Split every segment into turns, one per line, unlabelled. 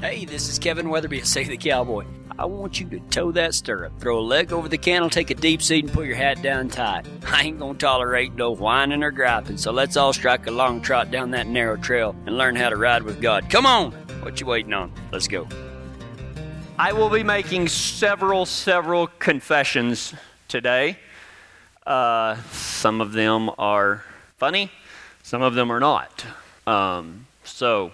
Hey, this is Kevin Weatherby, Say the Cowboy. I want you to toe that stirrup, throw a leg over the cantle, take a deep seat, and put your hat down tight. I ain't gonna tolerate no whining or griping, so let's all strike a long trot down that narrow trail and learn how to ride with God. Come on! What you waiting on? Let's go.
I will be making several, several confessions today. Uh, some of them are funny, some of them are not. Um, so,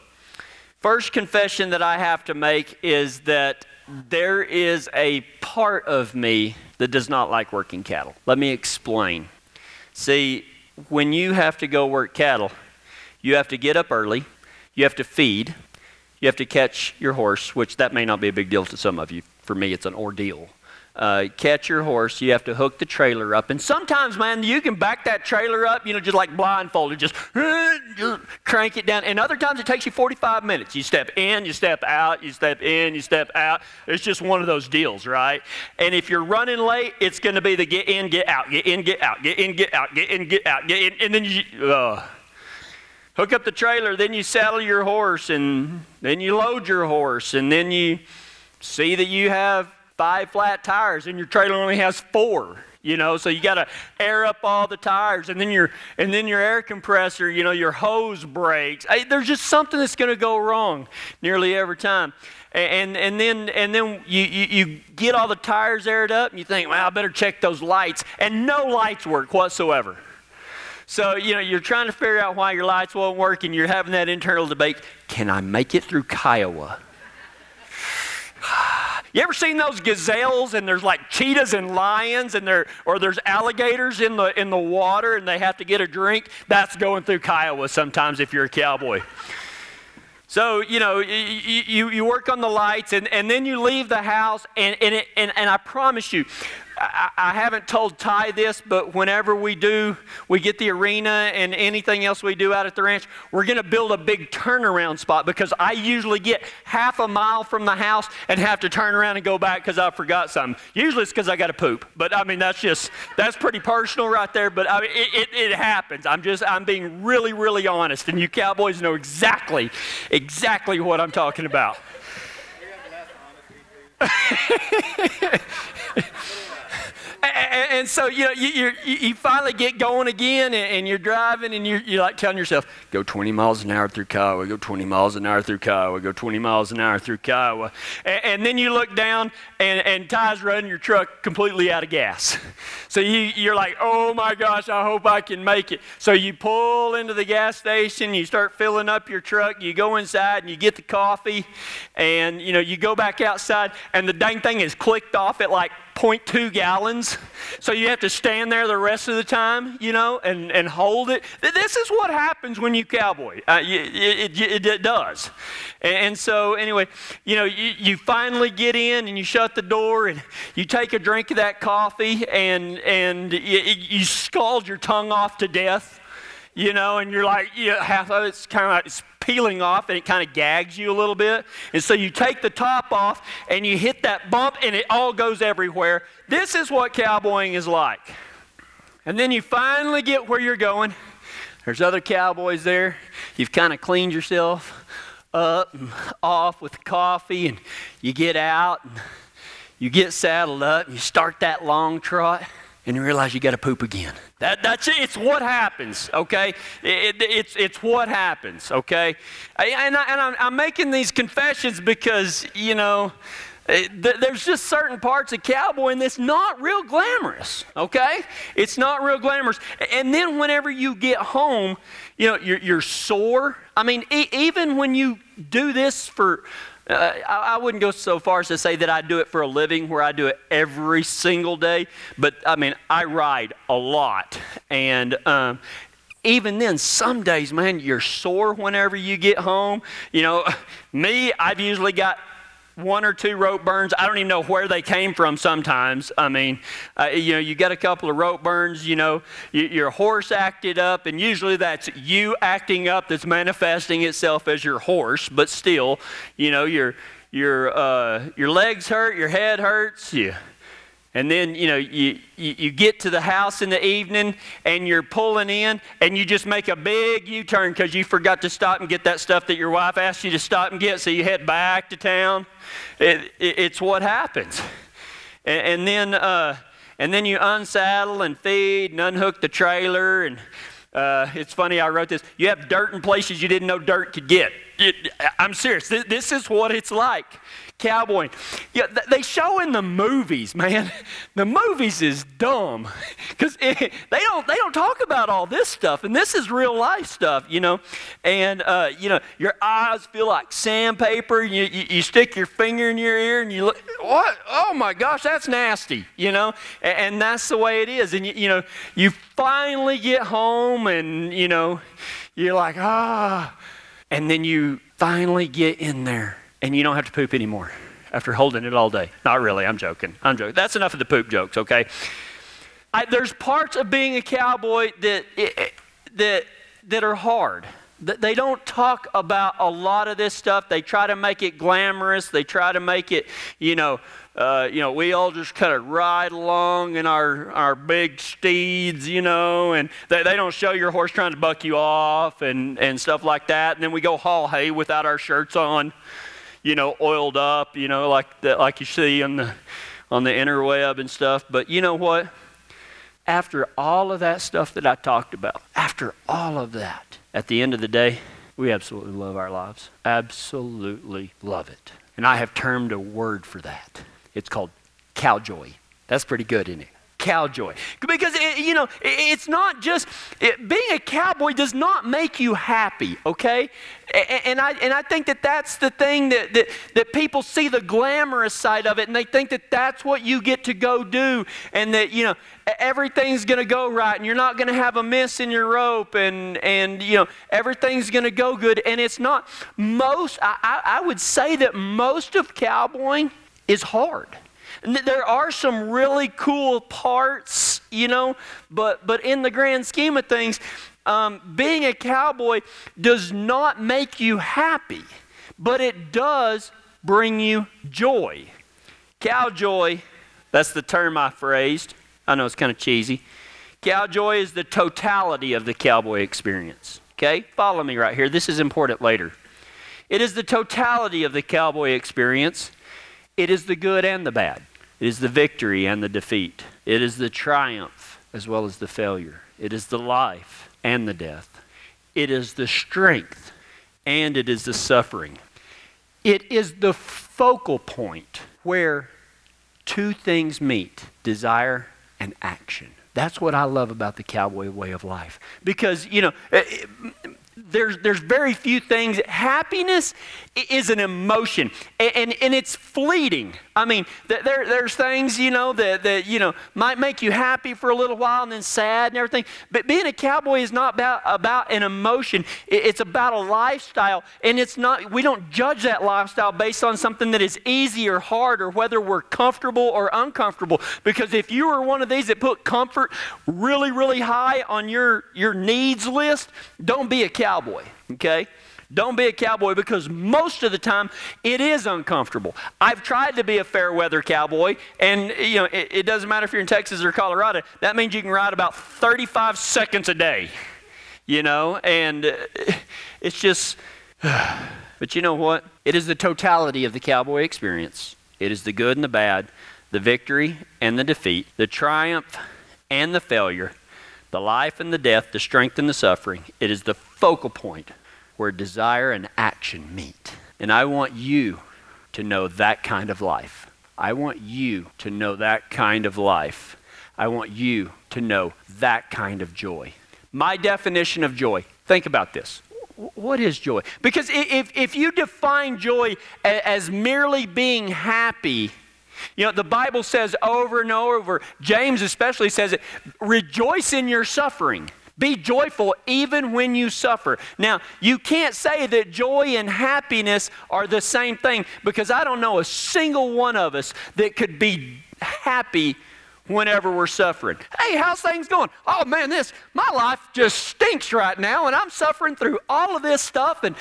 first confession that I have to make is that there is a part of me that does not like working cattle. Let me explain. See, when you have to go work cattle, you have to get up early, you have to feed, you have to catch your horse, which that may not be a big deal to some of you. For me, it's an ordeal uh, catch your horse. You have to hook the trailer up. And sometimes, man, you can back that trailer up, you know, just like blindfolded, just, crank it down. And other times it takes you 45 minutes. You step in, you step out, you step in, you step out. It's just one of those deals, right? And if you're running late, it's going to be the get in, get out, get in, get out, get in, get out, get in, get out, get in. And then you, uh, hook up the trailer, then you saddle your horse, and then you load your horse, and then you see that you have five flat tires and your trailer only has four you know? So you got to air up all the tires and then your and then your air compressor you know your hose breaks. I, there's just something that's going to go wrong nearly every time. And and then and then you, you, you get all the tires aired up and you think well i better check those lights and no lights work whatsoever. So you know you're trying to figure out why your lights won't work and you're having that internal debate can i make it through kiowa you ever seen those gazelles and there's like cheetahs and lions and there or there's alligators in the in the water and they have to get a drink? That's going through Kiowa sometimes if you're a cowboy. So, you know, you, you, you work on the lights and, and then you leave the house, and, and, it, and, and I promise you, I, I, haven't told Ty this, but whenever we do, we get the arena and anything else we do out at the ranch, we're going to build a big turnaround spot because I usually get half a mile from the house and have to turn around and go back because I forgot something. Usually it's because I got to poop, but I mean that's just that's pretty personal right there. But I mean, it, it, it happens. I'm just I'm being really really honest, and you cowboys know exactly exactly what I'm talking about. and, and, so you know you, you, finally get going again and, and you're driving and you're, you're, like telling yourself go 20 miles an hour through kiowa go 20 miles an hour through kiowa go 20 miles an hour through kiowa. And, and then you look down and, and ty's running your truck completely out of gas. So you, you're like oh my gosh i hope i can make it. So you pull into the gas station you start filling up your truck you go inside and you get the coffee and you know you go back outside and the dang thing is clicked off at like 0.2 gallons. So you have to stand there the rest of the time, you know, and, and hold it. This is what happens when you cowboy. Uh, it, it, it, does. And, and, so, anyway, you know, you, you finally get in and you shut the door and you take a drink of that coffee and, and you, you scald your tongue off to death, you know, and you're like, know, half of it's kind of like, peeling off and it kind of gags you a little bit. And so you take the top off and you hit that bump and it all goes everywhere. This is what cowboying is like. And then you finally get where you're going. There's other cowboys there. You've kind of cleaned yourself up and off with coffee and you get out and you get saddled up and you start that long trot and you realize you got to poop again. That, that's it. It's what happens, okay? It, it, it's, it's what happens, okay? And, I, and I'm, I'm making these confessions because, you know, eh, there's just certain parts of cowboying that's not real glamorous, okay? It's not real glamorous. And then whenever you get home, you know, you're, you're sore. I mean, e- even when you do this for uh, I, I, wouldn't go so far as to say that I do it for a living, where I do it every single day. But I mean, I ride a lot, and um, even then, some days, man, you're sore whenever you get home. You know, me, I've usually got one or two rope burns. I don't even know where they came from sometimes. I mean, uh, you know, you got a couple of rope burns, you know, you, your horse acted up, and usually that's you acting up that's manifesting itself as your horse, but still, you know, your, your, uh, your legs hurt, your head hurts, you And then, you know, you, you, you, get to the house in the evening and you're pulling in and you just make a big U turn because you forgot to stop and get that stuff that your wife asked you to stop and get. So you head back to town. It, it, it's what happens. And, and then, uh, and then you unsaddle and feed and unhook the trailer. And uh, it's funny, I wrote this. You have dirt in places you didn't know dirt could get. It, I'm serious. This is what it's like cowboy. Yeah, they show in the movies, man. The movies is dumb because they don't they don't talk about all this stuff, and this is real life stuff, you know. And uh, you know, your eyes feel like sandpaper. You, you, you stick your finger in your ear and you look. What? Oh my gosh, that's nasty, you know. And, and that's the way it is. And you, you know, you finally get home, and you know, you're like ah, and then you finally get in there and you don't have to poop anymore after holding it all day. Not really, I'm joking. I'm joking. That's enough of the poop jokes, okay? I, there's parts of being a cowboy that, eh, eh, that, that are hard. They don't talk about a lot of this stuff. They try to make it glamorous. They try to make it, you know, uh, you know, we all just kind of ride along in our, our big steeds, you know, and they, they don't show your horse trying to buck you off and, and stuff like that. And then we go haul hay without our shirts on you know, oiled up, you know, like the, like you see on the on the interweb and stuff. But you know what? After all of that stuff that I talked about, after all of that, at the end of the day, we absolutely love our lives. Absolutely love it. And I have termed a word for that. It's called cowjoy. That's pretty good, isn't it? Cowjoy. Because, it, you know, it's not just, it, being a cowboy does not make you happy, okay? And I, and I think that that's the thing that, that, that people see the glamorous side of it and they think that that's what you get to go do and that, you know, everything's going to go right and you're not going to have a miss in your rope and, and you know, everything's going to go good. And it's not. Most, I, I would say that most of cowboying is hard. There are some really cool parts, you know, but, but in the grand scheme of things, um, being a cowboy does not make you happy, but it does bring you joy. Cowjoy, that's the term I phrased. I know it's kind of cheesy. Cowjoy is the totality of the cowboy experience. Okay? Follow me right here. This is important later. It is the totality of the cowboy experience. It is the good and the bad. It is the victory and the defeat. It is the triumph as well as the failure. It is the life and the death. It is the strength and it is the suffering. It is the focal point where two things meet desire and action. That's what I love about the cowboy way of life. Because, you know, eh, eh, there's, there's very few things. Happiness is an emotion, and, and, and it's fleeting. I mean, there, there's things, you know, that, that, you know, might make you happy for a little while and then sad and everything. But being a cowboy is not about, about an emotion. It's about a lifestyle. And it's not, we don't judge that lifestyle based on something that is easy or hard or whether we're comfortable or uncomfortable. Because if you are one of these that put comfort really, really high on your, your needs list, don't be a cowboy, okay? Don't be a cowboy because most of the time it is uncomfortable. I've tried to be a fair weather cowboy, and you know it, it, doesn't matter if you're in Texas or Colorado. That means you can ride about 35 seconds a day, you know, and uh, it's just. But you know what? It is the totality of the cowboy experience. It is the good and the bad, the victory and the defeat, the triumph and the failure, the life and the death, the strength and the suffering. It is the focal point where desire and action meet. And I want you to know that kind of life. I want you to know that kind of life. I want you to know that kind of joy. My definition of joy, think about this. What is joy? Because if, if you define joy as merely being happy, you know, the Bible says over and over, James especially says it, rejoice in your suffering. Be joyful even when you suffer. Now, you can't say that joy and happiness are the same thing because I don't know a single one of us that could be happy whenever we're suffering. Hey, how's things going? Oh man, this my life just stinks right now, and I'm suffering through all of this stuff, and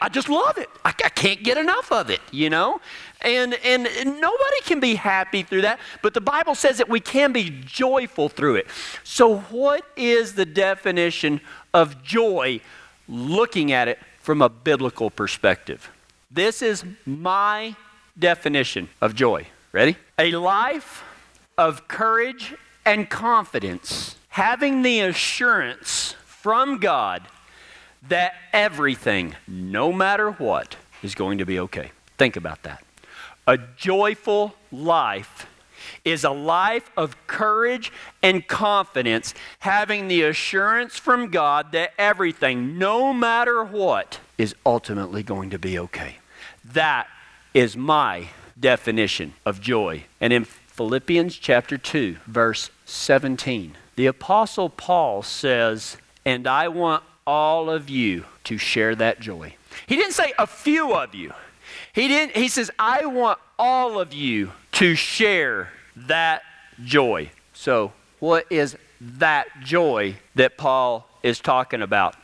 I just love it. I, I can't get enough of it, you know. And, and nobody can be happy through that, but the Bible says that we can be joyful through it. So, what is the definition of joy looking at it from a biblical perspective? This is my definition of joy. Ready? A life of courage and confidence, having the assurance from God that everything, no matter what, is going to be okay. Think about that. A joyful life is a life of courage and confidence, having the assurance from God that everything, no matter what, is ultimately going to be okay. That is my definition of joy. And in Philippians chapter 2, verse 17, the Apostle Paul says, And I want all of you to share that joy. He didn't say a few of you. He didn't he says I want all of you to share that joy. So, what is that joy that Paul is talking about?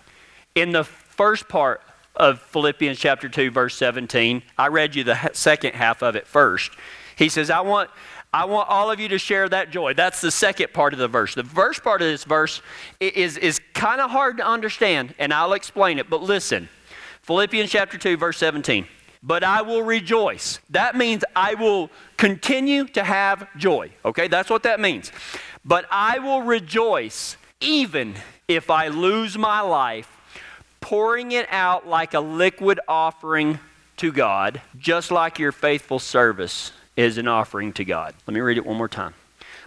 In the first part of Philippians chapter 2 verse 17, I read you the second half of it first. He says, "I want I want all of you to share that joy. That's the second part of the verse. The first part of this verse is, is kind of hard to understand, and I'll explain it. But listen Philippians chapter 2, verse 17 but I will rejoice. That means I will continue to have joy. Okay, that's what that means. But I will rejoice even if I lose my life, pouring it out like a liquid offering to God, just like your faithful service is an offering to God. Let me read it one more time.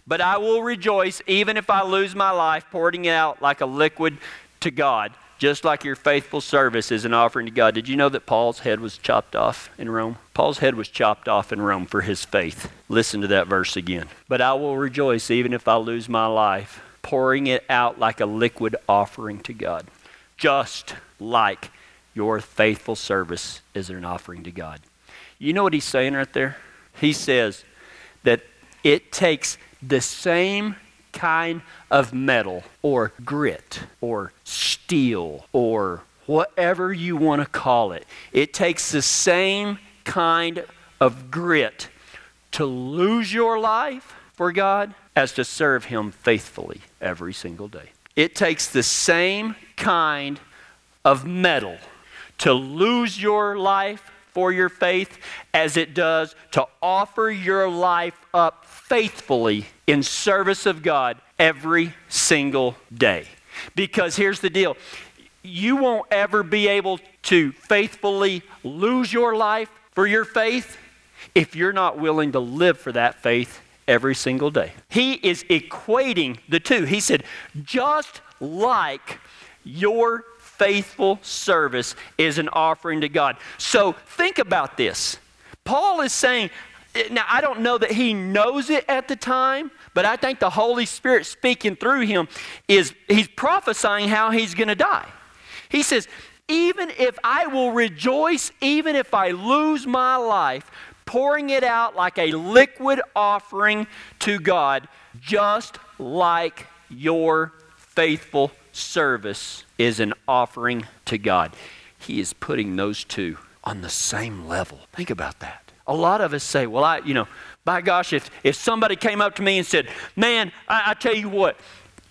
But I will rejoice even if I lose my life, pouring it out like a liquid to God just like your faithful service is an offering to God. Did you know that Paul's head was chopped off in Rome? Paul's head was chopped off in Rome for his faith. Listen to that verse again. But I will rejoice even if I lose my life, pouring it out like a liquid offering to God. Just like your faithful service is an offering to God. You know what he's saying right there? He says that it takes the same kind of mettle or grit or steel or whatever you want to call it. It takes the same kind of grit to lose your life for God as to serve Him faithfully every single day. It takes the same kind of mettle to lose your life for your faith as it does to offer your life up faithfully in service of God every single day. Because here's the deal you won't ever be able to faithfully lose your life for your faith if you're not willing to live for that faith every single day. He is equating the two. He said, just like your faithful service is an offering to God. So think about this. Paul is saying, now I don't know that he knows it at the time, but I think the Holy Spirit speaking through him is he's prophesying how he's going to die. He says, even if I will rejoice, even if I lose my life, pouring it out like a liquid offering to God, just like your faithful service is an offering to God. He is putting those two on the same level. Think about that. A lot of us say, well, I, you know, by gosh, if, if somebody came up to me and said, man, I, I tell you what,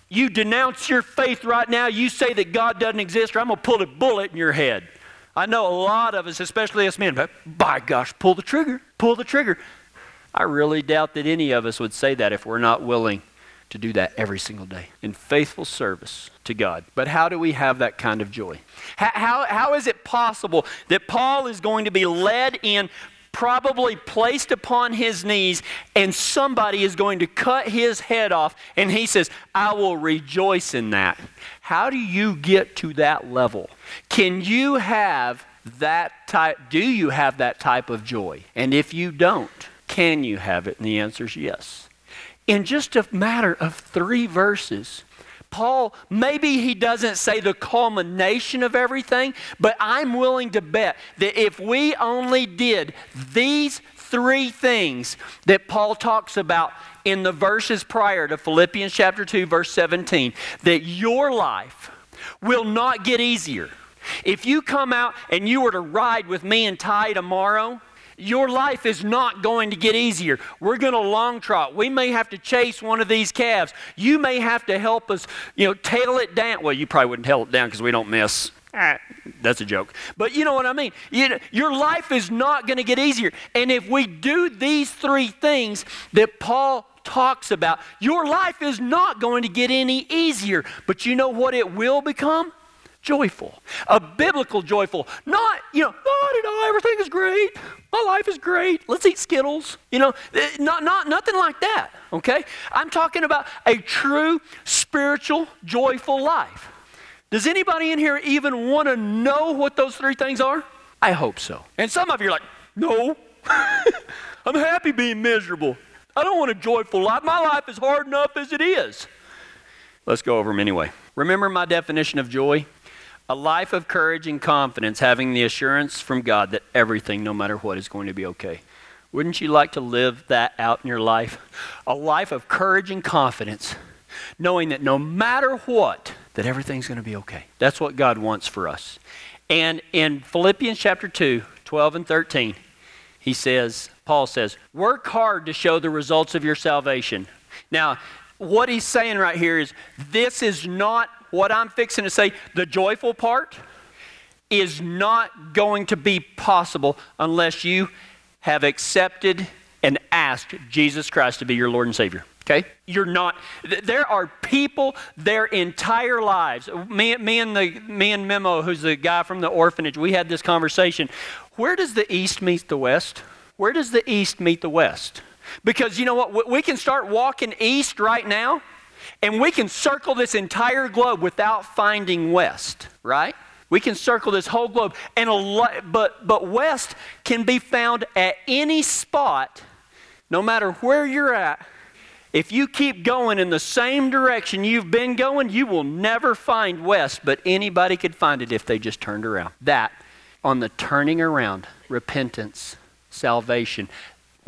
you denounce your faith right now, you say that God doesn't exist, or I'm going to pull a bullet in your head. I know a lot of us, especially us men, but by gosh, pull the trigger, pull the trigger. I really doubt that any of us would say that if we're not willing to do that every single day in faithful service to God. But how do we have that kind of joy? How, how, how is it possible that Paul is going to be led in, probably placed upon his knees, and somebody is going to cut his head off, and he says, I will rejoice in that? How do you get to that level? Can you have that type, do you have that type of joy? And if you don't, can you have it? And the answer is yes in just a matter of three verses. Paul, maybe he doesn't say the culmination of everything, but I'm willing to bet that if we only did these three things that Paul talks about in the verses prior to Philippians chapter 2, verse 17, that your life will not get easier. If you come out and you were to ride with me and Ty tomorrow, Your life is not going to get easier. We're going to long trot. We may have to chase one of these calves. You may have to help us, you know, tail it down. Well, you probably wouldn't tail it down because we don't miss. Ah, that's a joke. But you know what I mean. You know, your life is not going to get easier. And if we do these three things that Paul talks about, your life is not going to get any easier. But you know what it will become? Joyful. A biblical joyful. Not, you know, oh, you know, everything is great. My life is great. Let's eat Skittles. You know, eh, not, not, nothing like that, okay? I'm talking about a true spiritual, joyful life. Does anybody in here even want to know what those three things are? I hope so. And some of you are like, no, I'm happy being miserable. I don't want a joyful life. My life is hard enough as it is. Let's go over them anyway. Remember my definition of joy? A life of courage and confidence, having the assurance from God that everything, no matter what, is going to be okay. Wouldn't you like to live that out in your life? A life of courage and confidence, knowing that no matter what, that everything's going to be okay. That's what God wants for us. And in Philippians chapter 2, 12 and 13, he says, Paul says, work hard to show the results of your salvation. Now, what he's saying right here is this is not what I'm fixing to say. The joyful part is not going to be possible unless you have accepted and asked Jesus Christ to be your Lord and Savior. Okay? You're not, there are people their entire lives. Me, me, and the, me and Memo, who's the guy from the orphanage, we had this conversation. Where does the East meet the West? Where does the East meet the West? Because you know what? We can start walking east right now, and we can circle this entire globe without finding West, right? We can circle this whole globe, and a lot, but, but West can be found at any spot, no matter where you're at if you keep going in the same direction you've been going, you will never find west, but anybody could find it if they just turned around. That, on the turning around, repentance, salvation,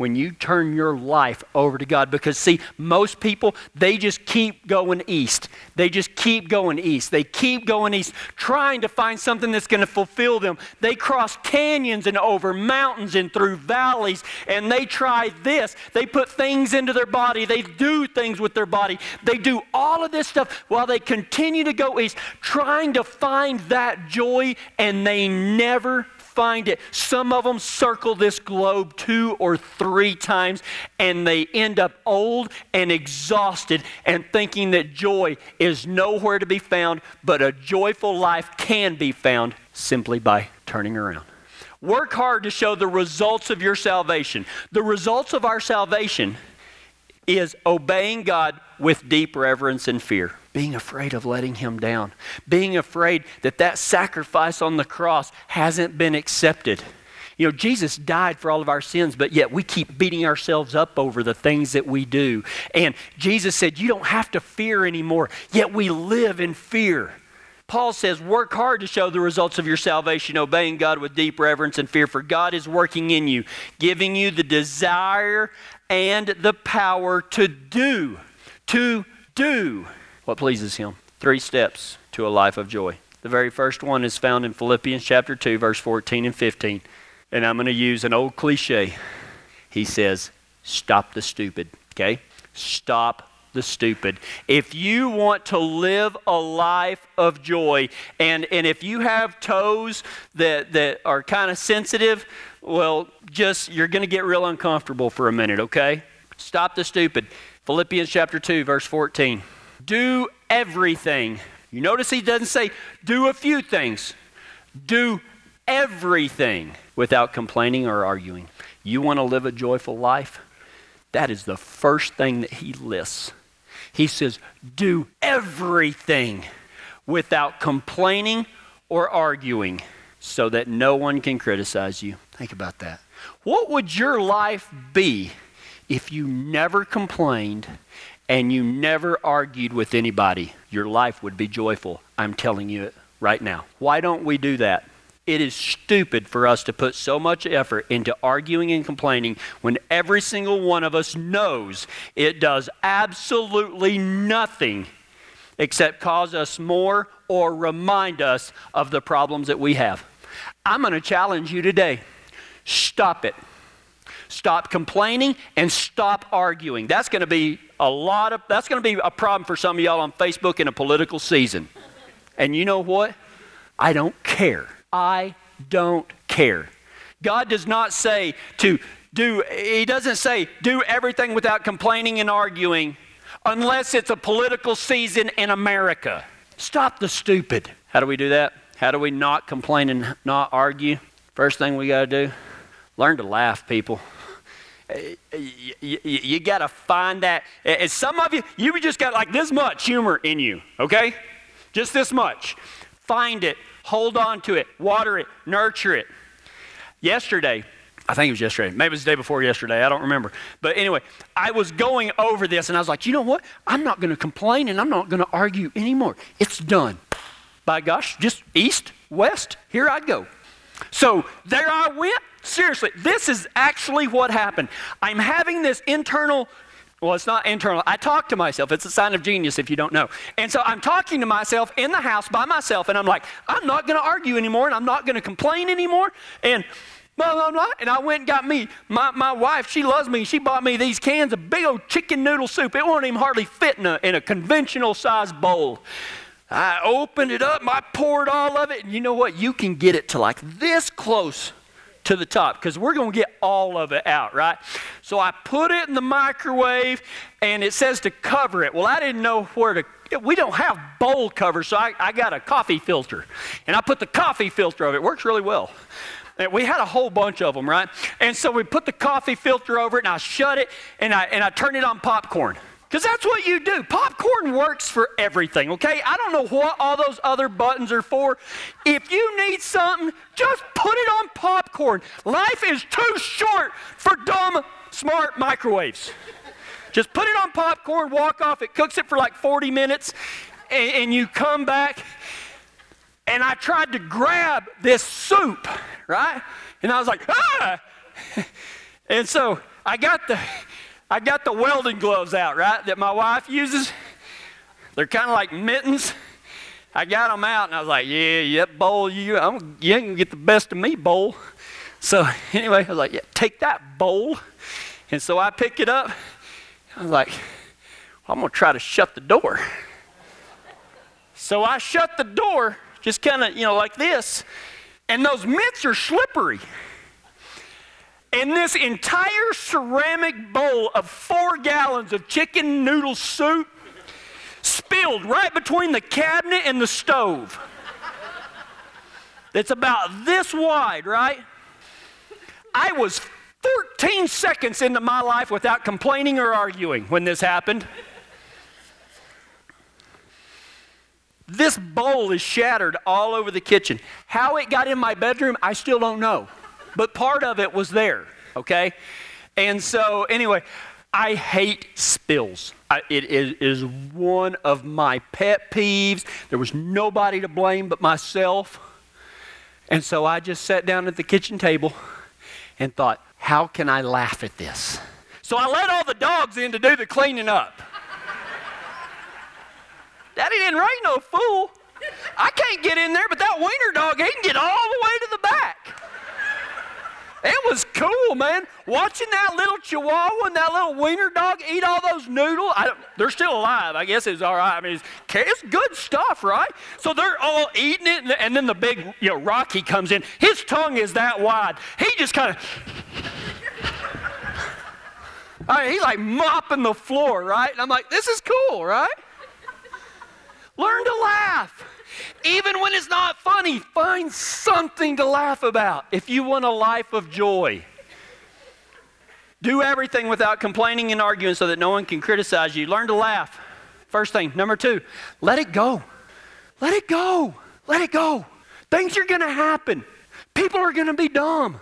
when you turn your life over to God. Because, see, most people, they just keep going east. They just keep going east. They keep going east, trying to find something that's going to fulfill them. They cross canyons and over mountains and through valleys, and they try this. They put things into their body. They do things with their body. They do all of this stuff while they continue to go east, trying to find that joy, and they never find it. Some of them circle this globe two or three times and they end up old and exhausted and thinking that joy is nowhere to be found, but a joyful life can be found simply by turning around. Work hard to show the results of your salvation. The results of our salvation is obeying God with deep reverence and fear being afraid of letting him down, being afraid that that sacrifice on the cross hasn't been accepted. You know, Jesus died for all of our sins, but yet we keep beating ourselves up over the things that we do. And Jesus said, You don't have to fear anymore, yet we live in fear. Paul says, Work hard to show the results of your salvation, obeying God with deep reverence and fear, for God is working in you, giving you the desire and the power to do. To do what pleases Him. Three steps to a life of joy. The very first one is found in Philippians chapter 2, verse 14 and 15. And I'm going to use an old cliche. He says, Stop the stupid. Okay? Stop the stupid. If you want to live a life of joy, and, and if you have toes that, that are kind of sensitive, well, just you're going to get real uncomfortable for a minute, okay? Stop the stupid. Philippians chapter 2, verse 14. Do everything. You notice he doesn't say do a few things. Do everything without complaining or arguing. You want to live a joyful life? That is the first thing that he lists. He says, do everything without complaining or arguing so that no one can criticize you. Think about that. What would your life be if you never complained and you never argued with anybody, your life would be joyful. I'm telling you it right now. Why don't we do that? It is stupid for us to put so much effort into arguing and complaining when every single one of us knows it does absolutely nothing except cause us more or remind us of the problems that we have. I'm going to challenge you today. Stop it. Stop complaining and stop arguing. That's going to be a lot of that's going to be a problem for some of y'all on Facebook in a political season. And you know what? I don't care. I don't care. God does not say to do he doesn't say do everything without complaining and arguing unless it's a political season in America. Stop the stupid. How do we do that? How do we not complain and not argue? First thing we got to do, learn to laugh, people. You, you, got to find that. As some of you, you just got like this much humor in you, okay? Just this much. Find it, hold on to it, water it, nurture it. Yesterday, I think it was yesterday. Maybe it was the day before yesterday. I don't remember. But anyway, I was going over this and I was like, you know what? I'm not going to complain and I'm not going to argue anymore. It's done. By gosh, just east, west, here I go. So there I went. Seriously, this is actually what happened. I'm having this internal well, it's not internal. I talk to myself. It's a sign of genius if you don't know. And so I'm talking to myself in the house by myself, and I'm like, I'm not going to argue anymore, and I'm not going to complain anymore. And blah, blah, blah. And I went and got me, my, my wife, she loves me. She bought me these cans of big old chicken noodle soup. It won't even hardly fit in a, in a conventional size bowl. I opened it up, I poured all of it, and you know what? You can get it to like this close to the top because we're going to get all of it out, right? So I put it in the microwave and it says to cover it. Well, I didn't know where to. We don't have bowl covers, so I, I got a coffee filter. And I put the coffee filter over it. It works really well. And we had a whole bunch of them, right? And so we put the coffee filter over it and I shut it and I, and I turned it on popcorn. Because that's what you do. Popcorn works for everything, okay? I don't know what all those other buttons are for. If you need something, just put it on popcorn. Life is too short for dumb, smart microwaves. Just put it on popcorn, walk off. It cooks it for like 40 minutes, and, and you come back. And I tried to grab this soup, right? And I was like, ah! and so I got the I got the welding gloves out, right, that my wife uses. They're kind of like mittens. I got them out, and I was like, yeah, yep, bowl, you, I'm, you ain't gonna get the best of me, bowl. So anyway, I was like, yeah, take that, bowl. And so I picked it up. I was like, well, I'm gonna try to shut the door. So I shut the door, just kind of, you know, like this, and those mitts are slippery. And this entire ceramic bowl of four gallons of chicken noodle soup spilled right between the cabinet and the stove. It's about this wide, right? I was 14 seconds into my life without complaining or arguing when this happened. This bowl is shattered all over the kitchen. How it got in my bedroom, I still don't know but part of it was there, okay? And so, anyway, I hate spills. I, it is, is one of my pet peeves. There was nobody to blame but myself. And so I just sat down at the kitchen table and thought, how can I laugh at this? So I let all the dogs in to do the cleaning up. Daddy didn't rain no fool. I can't get in there, but that wiener dog, he can get all the way to the back. It was cool, man. Watching that little chihuahua and that little wiener dog eat all those noodles. they're still alive. I guess it's all right. I mean, it's, it's good stuff, right? So they're all eating it, and, then the big, you know, Rocky comes in. His tongue is that wide. He just kind of. I mean, he's like mopping the floor, right? And I'm like, this is cool, right? Learn to laugh. Even when it's not funny, find something to laugh about if you want a life of joy. Do everything without complaining and arguing so that no one can criticize you. Learn to laugh. First thing. Number two, let it go. Let it go. Let it go. Things are going to happen. People are going to be dumb.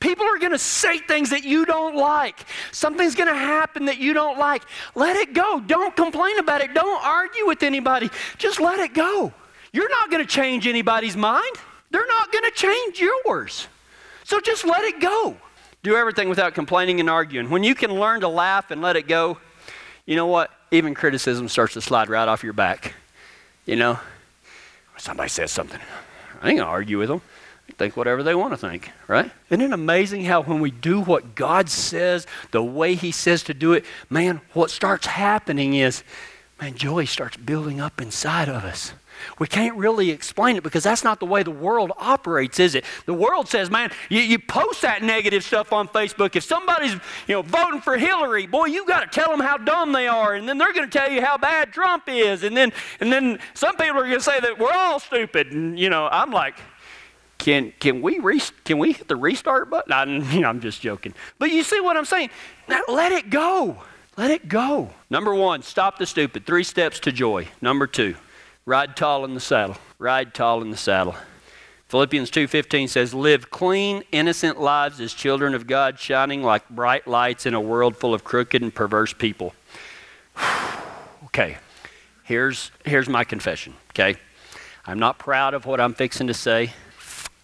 People are going to say things that you don't like. Something's going to happen that you don't like. Let it go. Don't complain about it. Don't argue with anybody. Just let it go. You're not going to change anybody's mind, they're not going to change yours. So just let it go. Do everything without complaining and arguing. When you can learn to laugh and let it go, you know what? Even criticism starts to slide right off your back. You know? Somebody says something. I ain't going to argue with them. think whatever they want to think, right? Isn't it amazing how when we do what God says, the way He says to do it, man, what starts happening is, man, joy starts building up inside of us. We can't really explain it because that's not the way the world operates, is it? The world says, man, you, you post that negative stuff on Facebook. If somebody's, you know, voting for Hillary, boy, you got to tell them how dumb they are, and then they're going to tell you how bad Trump is, and then and then some people are going to say that we're all stupid. And you know, I'm like, can can we re- can we hit the restart button? I, you know, I'm just joking. But you see what I'm saying? Now, let it go. Let it go. Number one, stop the stupid. Three steps to joy. Number two, Ride tall in the saddle. Ride tall in the saddle. Philippians 2:15 says, "Live clean, innocent lives as children of God, shining like bright lights in a world full of crooked and perverse people." okay. Here's here's my confession, okay? I'm not proud of what I'm fixing to say,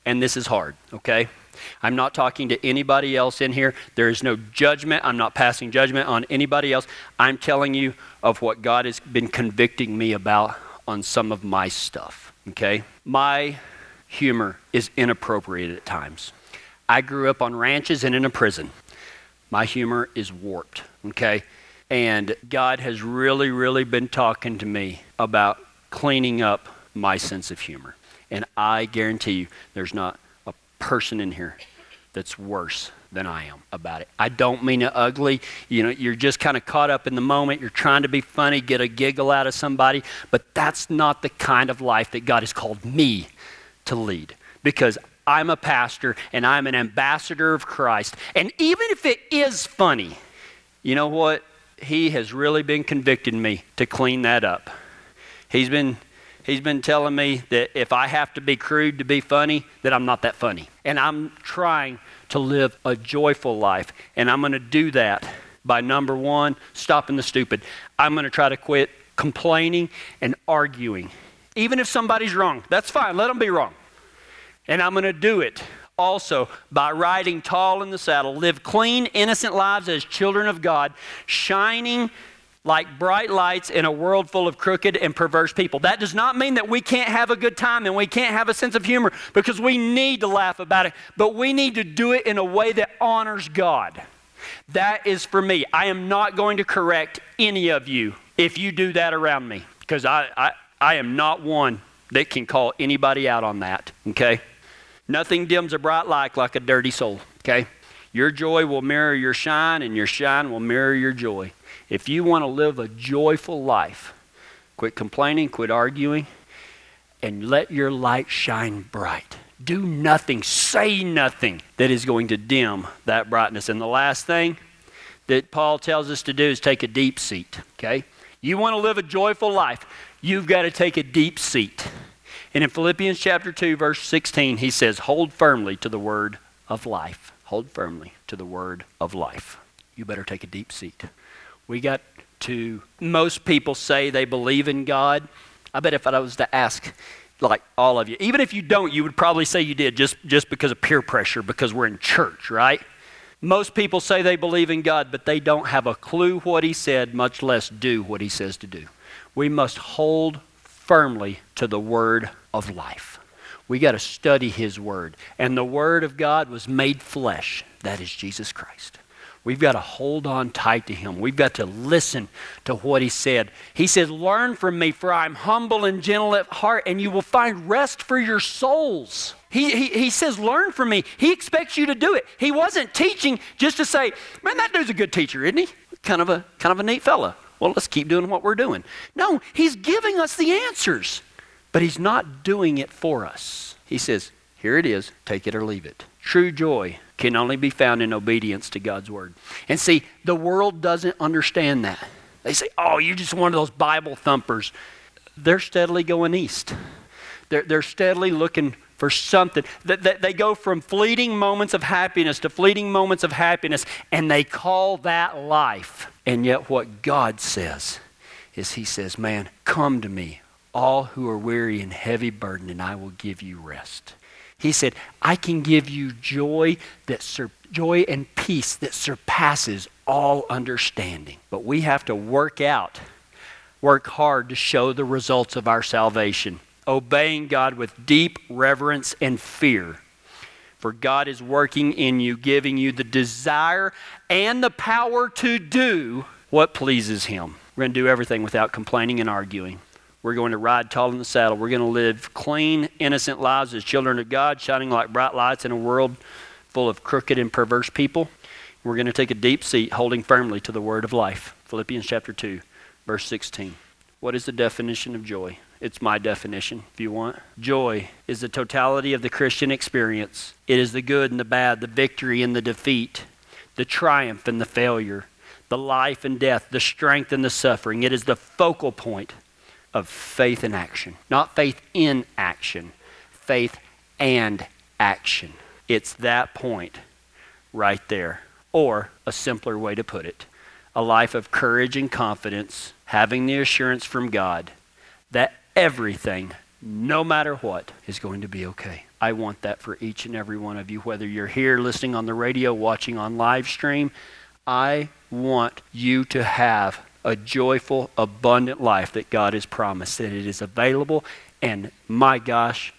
and this is hard, okay? I'm not talking to anybody else in here. There is no judgment. I'm not passing judgment on anybody else. I'm telling you of what God has been convicting me about on some of my stuff, okay? My humor is inappropriate at times. I grew up on ranches and in a prison. My humor is warped, okay? And God has really, really been talking to me about cleaning up my sense of humor. And I guarantee you, there's not a person in here that's worse than I am about it. I don't mean it ugly. You know, you're just kind of caught up in the moment. You're trying to be funny, get a giggle out of somebody, but that's not the kind of life that God has called me to lead. Because I'm a pastor and I'm an ambassador of Christ. And even if it is funny, you know what? He has really been convicting me to clean that up. He's been he's been telling me that if I have to be crude to be funny, that I'm not that funny. And I'm trying to live a joyful life. And I'm going to do that by number one, stopping the stupid. I'm going to try to quit complaining and arguing. Even if somebody's wrong, that's fine. Let them be wrong. And I'm going to do it also by riding tall in the saddle, live clean, innocent lives as children of God, shining like bright lights in a world full of crooked and perverse people. That does not mean that we can't have a good time and we can't have a sense of humor because we need to laugh about it, but we need to do it in a way that honors God. That is for me. I am not going to correct any of you if you do that around me because I, I, I am not one that can call anybody out on that, okay? Nothing dims a bright light like a dirty soul, okay? Your joy will mirror your shine, and your shine will mirror your joy. If you want to live a joyful life, quit complaining, quit arguing, and let your light shine bright. Do nothing, say nothing that is going to dim that brightness. And the last thing that Paul tells us to do is take a deep seat, okay? You want to live a joyful life, you've got to take a deep seat. And in Philippians chapter 2, verse 16, he says, Hold firmly to the word of life. Hold firmly to the word of life. You better take a deep seat. We got to, most people say they believe in God. I bet if I was to ask, like all of you, even if you don't, you would probably say you did just, just because of peer pressure, because we're in church, right? Most people say they believe in God, but they don't have a clue what He said, much less do what He says to do. We must hold firmly to the word of life. We got to study His word. And the word of God was made flesh. That is Jesus Christ. We've got to hold on tight to him. We've got to listen to what he said. He says, Learn from me, for I'm humble and gentle at heart, and you will find rest for your souls. He, he, he says, Learn from me. He expects you to do it. He wasn't teaching just to say, Man, that dude's a good teacher, isn't he? Kind of a, kind of a neat fella. Well, let's keep doing what we're doing. No, he's giving us the answers, but he's not doing it for us. He says, Here it is, take it or leave it. True joy can only be found in obedience to God's word. And see, the world doesn't understand that. They say, oh, you're just one of those Bible thumpers. They're steadily going east. They're, they're steadily looking for something. They, they, they go from fleeting moments of happiness to fleeting moments of happiness, and they call that life. And yet, what God says is, He says, Man, come to me, all who are weary and heavy burdened, and I will give you rest. He said, I can give you joy that sur- joy and peace that surpasses all understanding. But we have to work out, work hard to show the results of our salvation, obeying God with deep reverence and fear For God is working in you, giving you the desire and the power to do what pleases Him. We're going to do everything without complaining and arguing. We're going to ride tall in the saddle. We're going to live clean, innocent lives as children of God, shining like bright lights in a world full of crooked and perverse people. We're going to take a deep seat, holding firmly to the word of life. Philippians chapter 2, verse 16. What is the definition of joy? It's my definition, if you want. Joy is the totality of the Christian experience. It is the good and the bad, the victory and the defeat, the triumph and the failure, the life and death, the strength and the suffering. It is the focal point of faith and action. Not faith in action, faith and action. It's that point right there. Or a simpler way to put it a life of courage and confidence, having the assurance from God that everything, no matter what, is going to be okay. I want that for each and every one of you, whether you're here listening on the radio, watching on live stream. I want you to have a joyful, abundant life that God has promised, that it is available. And my gosh,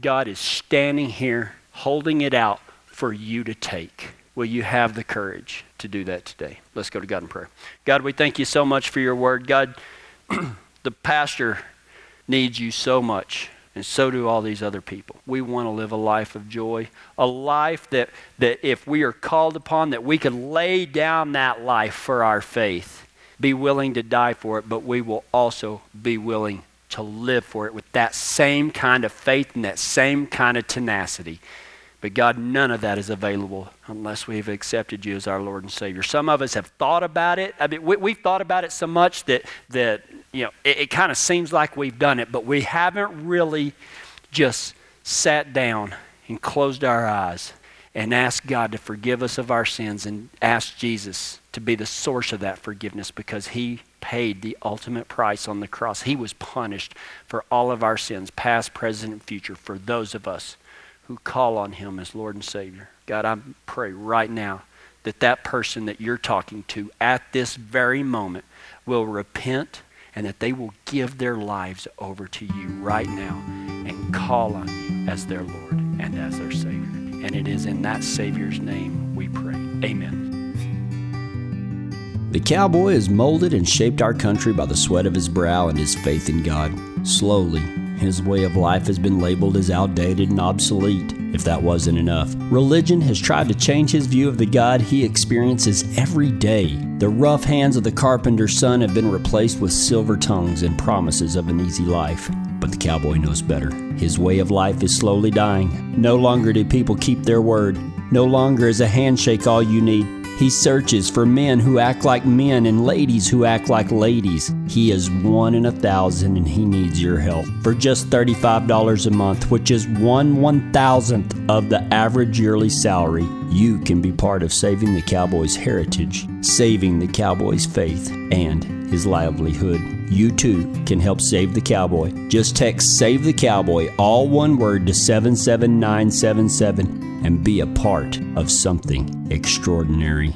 God is standing here holding it out for you to take. Will you have the courage to do that today? Let's go to God in prayer. God, we thank you so much for your word. God, the pastor needs you so much and so do all these other people. We want to live a life of joy, a life that, that if we are called upon, that we can lay down that life for our faith be willing to die for it, but we will also be willing to live for it with that same kind of faith and that same kind of tenacity. But God, none of that is available unless we've accepted you as our Lord and Savior. Some of us have thought about it. I mean, we, have thought about it so much that, that you know, it, it kind of seems like we've done it, but we haven't really just sat down and closed our eyes and asked God to forgive us of our sins and asked Jesus to be the source of that forgiveness because he paid the ultimate price on the cross. He was punished for all of our sins, past, present, and future, for those of us who call on him as Lord and Savior. God, I pray right now that that person that you're talking to at this very moment will repent and that they will give their lives over to you right now and call on you as their Lord and as their Savior. And it is in that Savior's name we pray. Amen.
The cowboy has molded and shaped our country by the sweat of his brow and his faith in God. Slowly, his way of life has been labeled as outdated and obsolete. If that wasn't enough, religion has tried to change his view of the God he experiences every day. The rough hands of the carpenter's son have been replaced with silver tongues and promises of an easy life. But the cowboy knows better. His way of life is slowly dying. No longer do people keep their word. No longer is a handshake all you need. He searches for men who act like men and ladies who act like ladies. He is one in a thousand and he needs your help. For just $35 a month, which is one one thousandth of the average yearly salary, you can be part of saving the Cowboys' heritage, saving the Cowboys' faith, and his livelihood. You too can help save the cowboy. Just text Save the Cowboy, all one word, to 77977 and be a part of something extraordinary.